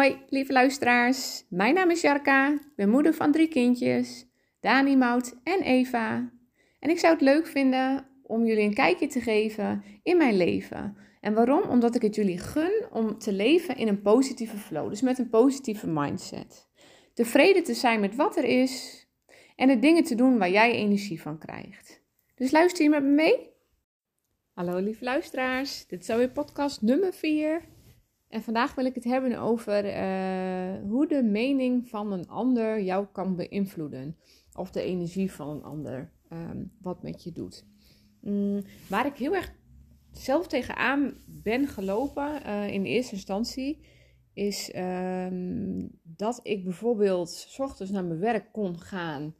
Hoi, lieve luisteraars. Mijn naam is Jarka. Ik ben moeder van drie kindjes, Dani, Mout en Eva. En ik zou het leuk vinden om jullie een kijkje te geven in mijn leven. En waarom? Omdat ik het jullie gun om te leven in een positieve flow, dus met een positieve mindset. Tevreden te zijn met wat er is en de dingen te doen waar jij energie van krijgt. Dus luister je met me mee? Hallo lieve luisteraars, dit is alweer podcast nummer 4. En vandaag wil ik het hebben over uh, hoe de mening van een ander jou kan beïnvloeden. Of de energie van een ander um, wat met je doet. Mm, waar ik heel erg zelf tegenaan ben gelopen uh, in eerste instantie, is um, dat ik bijvoorbeeld s ochtends naar mijn werk kon gaan.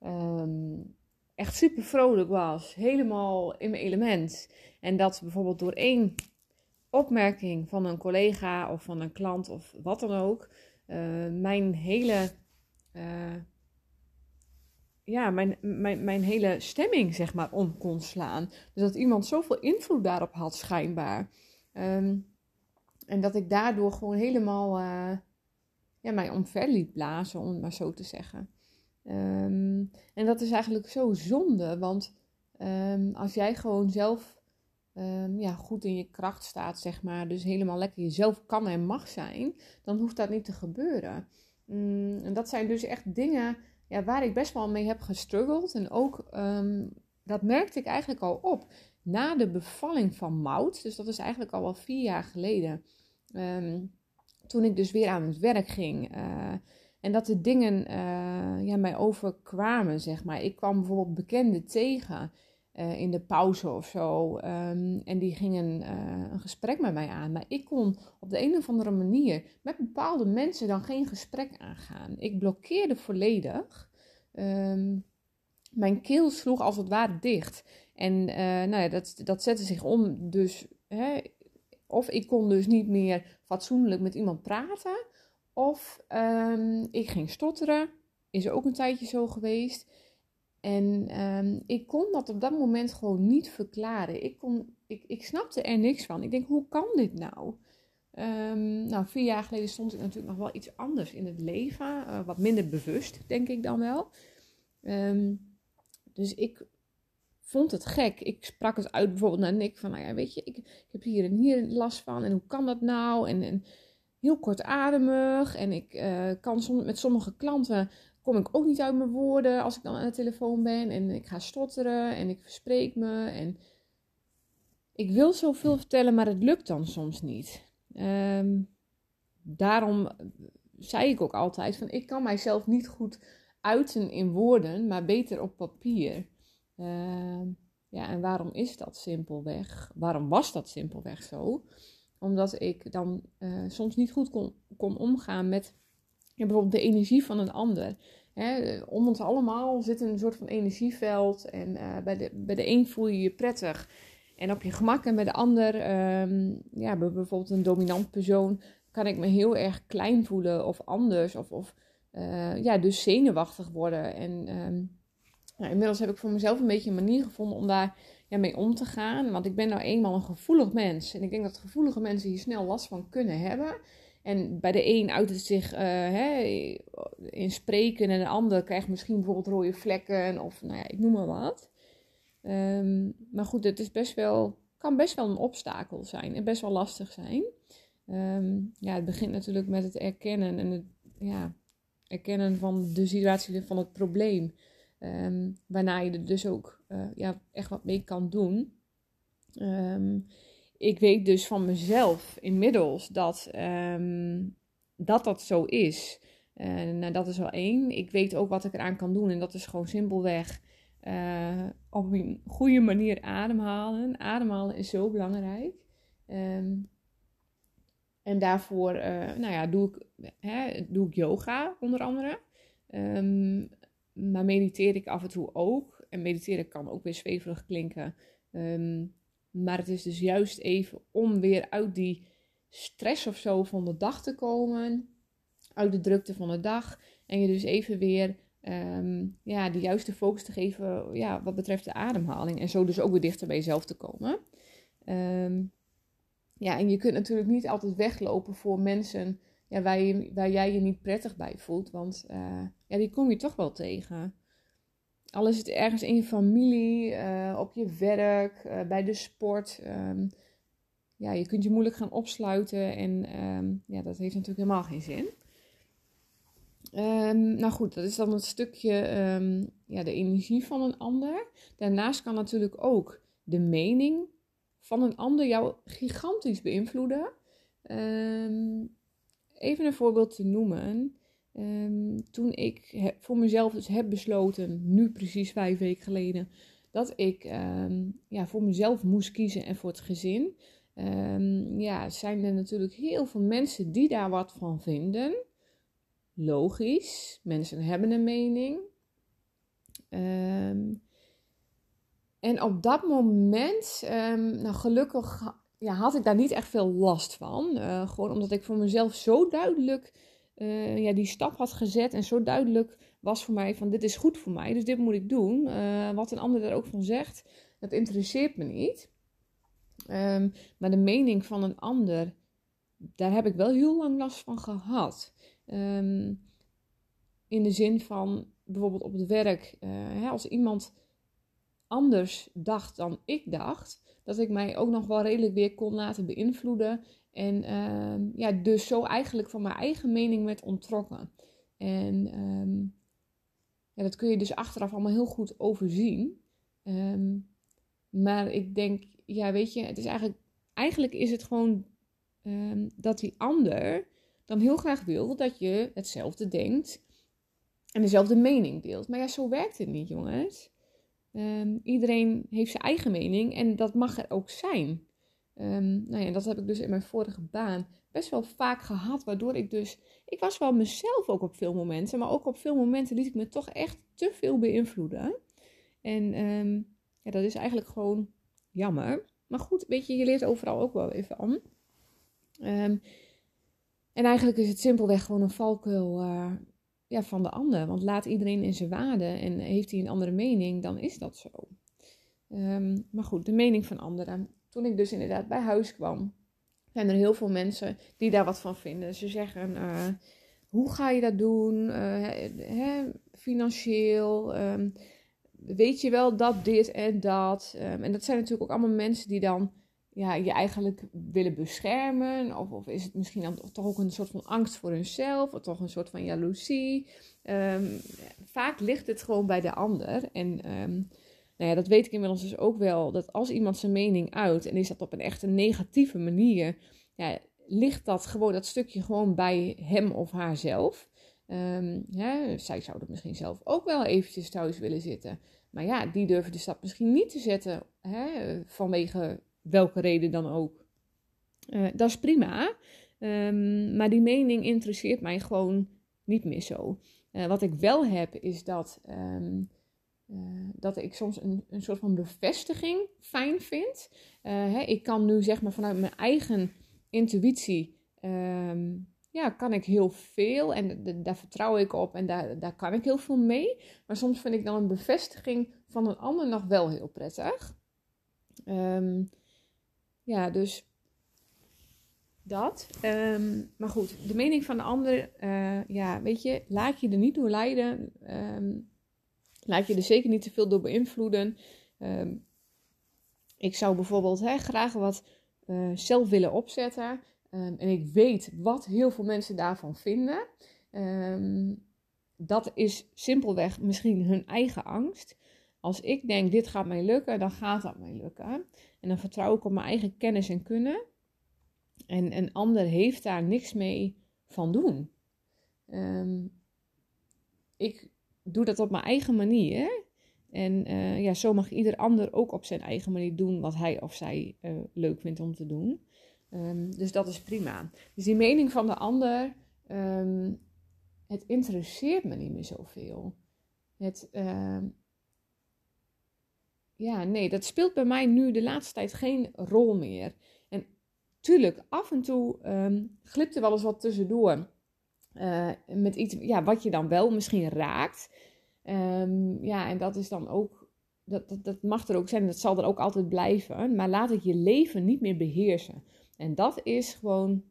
Um, echt super vrolijk was, helemaal in mijn element. En dat bijvoorbeeld door één opmerking van een collega of van een klant of wat dan ook, uh, mijn hele. Uh, ja, mijn, mijn, mijn hele stemming, zeg maar, om kon slaan. Dus dat iemand zoveel invloed daarop had, schijnbaar. Um, en dat ik daardoor gewoon helemaal uh, ja, mij omver liet blazen, om het maar zo te zeggen. Um, en dat is eigenlijk zo zonde, want um, als jij gewoon zelf um, ja, goed in je kracht staat, zeg maar, dus helemaal lekker jezelf kan en mag zijn, dan hoeft dat niet te gebeuren. Mm, en dat zijn dus echt dingen ja, waar ik best wel mee heb gestruggeld. En ook, um, dat merkte ik eigenlijk al op na de bevalling van Mout. Dus dat is eigenlijk al wel vier jaar geleden. Um, toen ik dus weer aan het werk ging. Uh, en dat de dingen uh, ja, mij overkwamen, zeg maar. Ik kwam bijvoorbeeld bekenden tegen uh, in de pauze of zo. Um, en die gingen uh, een gesprek met mij aan. Maar ik kon op de een of andere manier met bepaalde mensen dan geen gesprek aangaan. Ik blokkeerde volledig. Um, mijn keel sloeg als het ware dicht. En uh, nou ja, dat, dat zette zich om. Dus, hè, of ik kon dus niet meer fatsoenlijk met iemand praten. Of um, ik ging stotteren. Is ook een tijdje zo geweest. En um, ik kon dat op dat moment gewoon niet verklaren. Ik, kon, ik, ik snapte er niks van. Ik denk, hoe kan dit nou? Um, nou, vier jaar geleden stond ik natuurlijk nog wel iets anders in het leven. Uh, wat minder bewust, denk ik dan wel. Um, dus ik vond het gek. Ik sprak het uit bijvoorbeeld naar Nick van, nou ja, weet je, ik, ik heb hier en hier last van. En hoe kan dat nou? En, heel kortademig. En ik uh, kan som, met sommige klanten kom ik ook niet uit mijn woorden als ik dan aan de telefoon ben. En ik ga stotteren en ik verspreek me. En ik wil zoveel vertellen, maar het lukt dan soms niet. Um, daarom zei ik ook altijd van ik kan mijzelf niet goed uiten in woorden, maar beter op papier. Uh, ja, en waarom is dat simpelweg? Waarom was dat simpelweg zo? Omdat ik dan uh, soms niet goed kon, kon omgaan met bijvoorbeeld de energie van een ander. Hè, om ons allemaal zit een soort van energieveld. En uh, bij, de, bij de een voel je je prettig en op je gemak. En bij de ander, um, ja, bijvoorbeeld een dominant persoon, kan ik me heel erg klein voelen of anders. Of, of uh, ja, dus zenuwachtig worden. En nou, inmiddels heb ik voor mezelf een beetje een manier gevonden om daar ja, mee om te gaan. Want ik ben nou eenmaal een gevoelig mens. En ik denk dat gevoelige mensen hier snel last van kunnen hebben. En bij de een uit het zich hè, in spreken en de ander krijgt misschien bijvoorbeeld rode vlekken of nou ja, ik noem maar wat. Um, maar goed, het is best wel, kan best wel een obstakel zijn en best wel lastig zijn. Um, ja, het begint natuurlijk met het erkennen en het ja, erkennen van de situatie van het probleem. Um, waarna je er dus ook uh, ja, echt wat mee kan doen. Um, ik weet dus van mezelf inmiddels dat um, dat, dat zo is. Uh, nou, dat is wel één. Ik weet ook wat ik eraan kan doen. En dat is gewoon simpelweg uh, op een goede manier ademhalen. Ademhalen is zo belangrijk. Um, en daarvoor uh, nou ja, doe, ik, hè, doe ik yoga onder andere. Um, maar mediteer ik af en toe ook. En mediteren kan ook weer zweverig klinken. Um, maar het is dus juist even om weer uit die stress of zo van de dag te komen. Uit de drukte van de dag. En je dus even weer um, ja, de juiste focus te geven ja, wat betreft de ademhaling. En zo dus ook weer dichter bij jezelf te komen. Um, ja, en je kunt natuurlijk niet altijd weglopen voor mensen ja, waar, je, waar jij je niet prettig bij voelt. Want uh, ja, die kom je toch wel tegen. Al is het ergens in je familie, uh, op je werk, uh, bij de sport. Um, ja, je kunt je moeilijk gaan opsluiten en um, ja, dat heeft natuurlijk helemaal geen zin. Um, nou goed, dat is dan het stukje ja, de energie van een ander. Daarnaast kan natuurlijk ook de mening van een ander jou gigantisch beïnvloeden. Even een voorbeeld te noemen. Um, toen ik voor mezelf dus heb besloten, nu precies vijf weken geleden, dat ik um, ja, voor mezelf moest kiezen en voor het gezin. ja, zijn er natuurlijk heel veel mensen die daar wat van vinden. Logisch, mensen hebben een mening. en op dat moment, nou gelukkig ja, had ik daar niet echt veel last van. Uh, gewoon omdat ik voor mezelf zo duidelijk uh, ja, die stap had gezet. En zo duidelijk was voor mij van dit is goed voor mij. Dus dit moet ik doen. Uh, wat een ander daar ook van zegt, dat interesseert me niet. Um, maar de mening van een ander, daar heb ik wel heel lang last van gehad. Um, in de zin van bijvoorbeeld op het werk. Hè, als iemand anders dacht dan ik dacht dat ik mij ook nog wel redelijk weer kon laten beïnvloeden. En uh, ja, dus zo eigenlijk van mijn eigen mening werd ontrokken. En um, ja, dat kun je dus achteraf allemaal heel goed overzien. Um, maar ik denk, ja, weet je, het is eigenlijk, eigenlijk is het gewoon dat die ander dan heel graag wil dat je hetzelfde denkt en dezelfde mening deelt. Maar ja, zo werkt het niet, jongens. Iedereen heeft zijn eigen mening en dat mag er ook zijn. Um, nou ja, dat heb ik dus in mijn vorige baan best wel vaak gehad, waardoor ik dus, ik was wel mezelf ook op veel momenten, maar ook op veel momenten liet ik me toch echt te veel beïnvloeden. En um, ja, dat is eigenlijk gewoon jammer. Maar goed, weet je, je leert overal ook wel even aan. Um, en eigenlijk is het simpelweg gewoon een valkuil uh, ja, van de ander. Want laat iedereen in zijn waarde en heeft hij een andere mening, dan is dat zo. Maar goed, de mening van anderen. Toen ik dus inderdaad bij huis kwam, zijn er heel veel mensen die daar wat van vinden. Ze zeggen, uh, hoe ga je dat doen? Hè, financieel? Um, weet je wel dat dit en dat? Um, en dat zijn natuurlijk ook allemaal mensen die dan ja, je eigenlijk willen beschermen? Of, of is het misschien dan toch ook een soort van angst voor hunzelf? Of toch een soort van jaloezie? Um, vaak ligt het gewoon bij de ander. En nou ja, dat weet ik inmiddels dus ook wel. Dat als iemand zijn mening uit en is dat op een echt een negatieve manier, ja, ligt dat gewoon dat stukje gewoon bij hem of haarzelf. Um, hè, zij zouden misschien zelf ook wel eventjes thuis willen zitten. Maar ja, die durven de stap misschien niet te zetten hè, vanwege welke reden dan ook. Uh, dat is prima. Um, maar die mening interesseert mij gewoon niet meer zo. Uh, wat ik wel heb, is dat, um, uh, dat ik soms een, een soort van bevestiging fijn vind. Hè, ik kan nu zeg maar vanuit mijn eigen intuïtie. Um, ja, kan ik heel veel en daar vertrouw ik op en daar, daar kan ik heel veel mee. Maar soms vind ik dan een bevestiging van een ander nog wel heel prettig. Um, ja, dus dat. Um, maar goed, de mening van de ander, uh, ja, weet je, laat je er niet door leiden. Laat je er zeker niet te veel door beïnvloeden. Um, ik zou bijvoorbeeld graag wat uh, zelf willen opzetten. en ik weet wat heel veel mensen daarvan vinden. dat is simpelweg misschien hun eigen angst. Als ik denk, dit gaat mij lukken, dan gaat dat mij lukken. En dan vertrouw ik op mijn eigen kennis en kunnen. En een ander heeft daar niks mee van doen. Ik doe dat op mijn eigen manier. En uh, ja, zo mag ieder ander ook op zijn eigen manier doen wat hij of zij uh, leuk vindt om te doen. Um, dus dat is prima. Dus die mening van de ander, um, het interesseert me niet meer zoveel. Het, uh, ja, nee, dat speelt bij mij nu de laatste tijd geen rol meer. En tuurlijk, af en toe um, glipt er wel eens wat tussendoor. Uh, met iets ja, wat je dan wel misschien raakt. Um, ja, en dat is dan ook, dat, dat, dat mag er ook zijn, dat zal er ook altijd blijven. Maar laat het je leven niet meer beheersen. En dat is gewoon,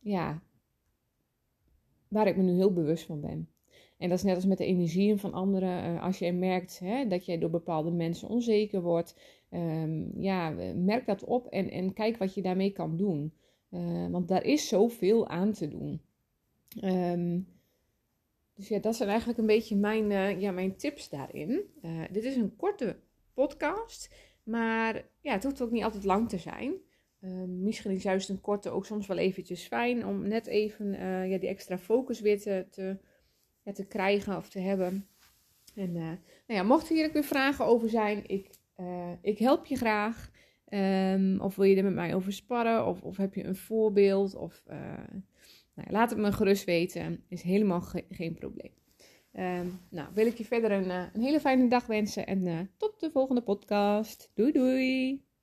ja, waar ik me nu heel bewust van ben. En dat is net als met de energieën van anderen. Eh, als je merkt hè, dat je door bepaalde mensen onzeker wordt, um, ja, merk dat op en, en kijk wat je daarmee kan doen. Uh, want daar is zoveel aan te doen. Um, dus ja, dat zijn eigenlijk een beetje mijn, uh, ja, mijn tips daarin. dit is een korte podcast, maar ja, het hoeft ook niet altijd lang te zijn. Ehm, misschien is juist een korte ook soms wel eventjes fijn om net even ja, die extra focus weer te, te te krijgen of te hebben. En nou ja, mochten hier ook weer vragen over zijn, ik, ik help je graag. Um, of wil je er met mij over sparren? Of, of heb je een voorbeeld? Of nou laat het me gerust weten. Is helemaal ge geen probleem. Um, nou, wil ik je verder een, een hele fijne dag wensen. En tot de volgende podcast. Doei doei!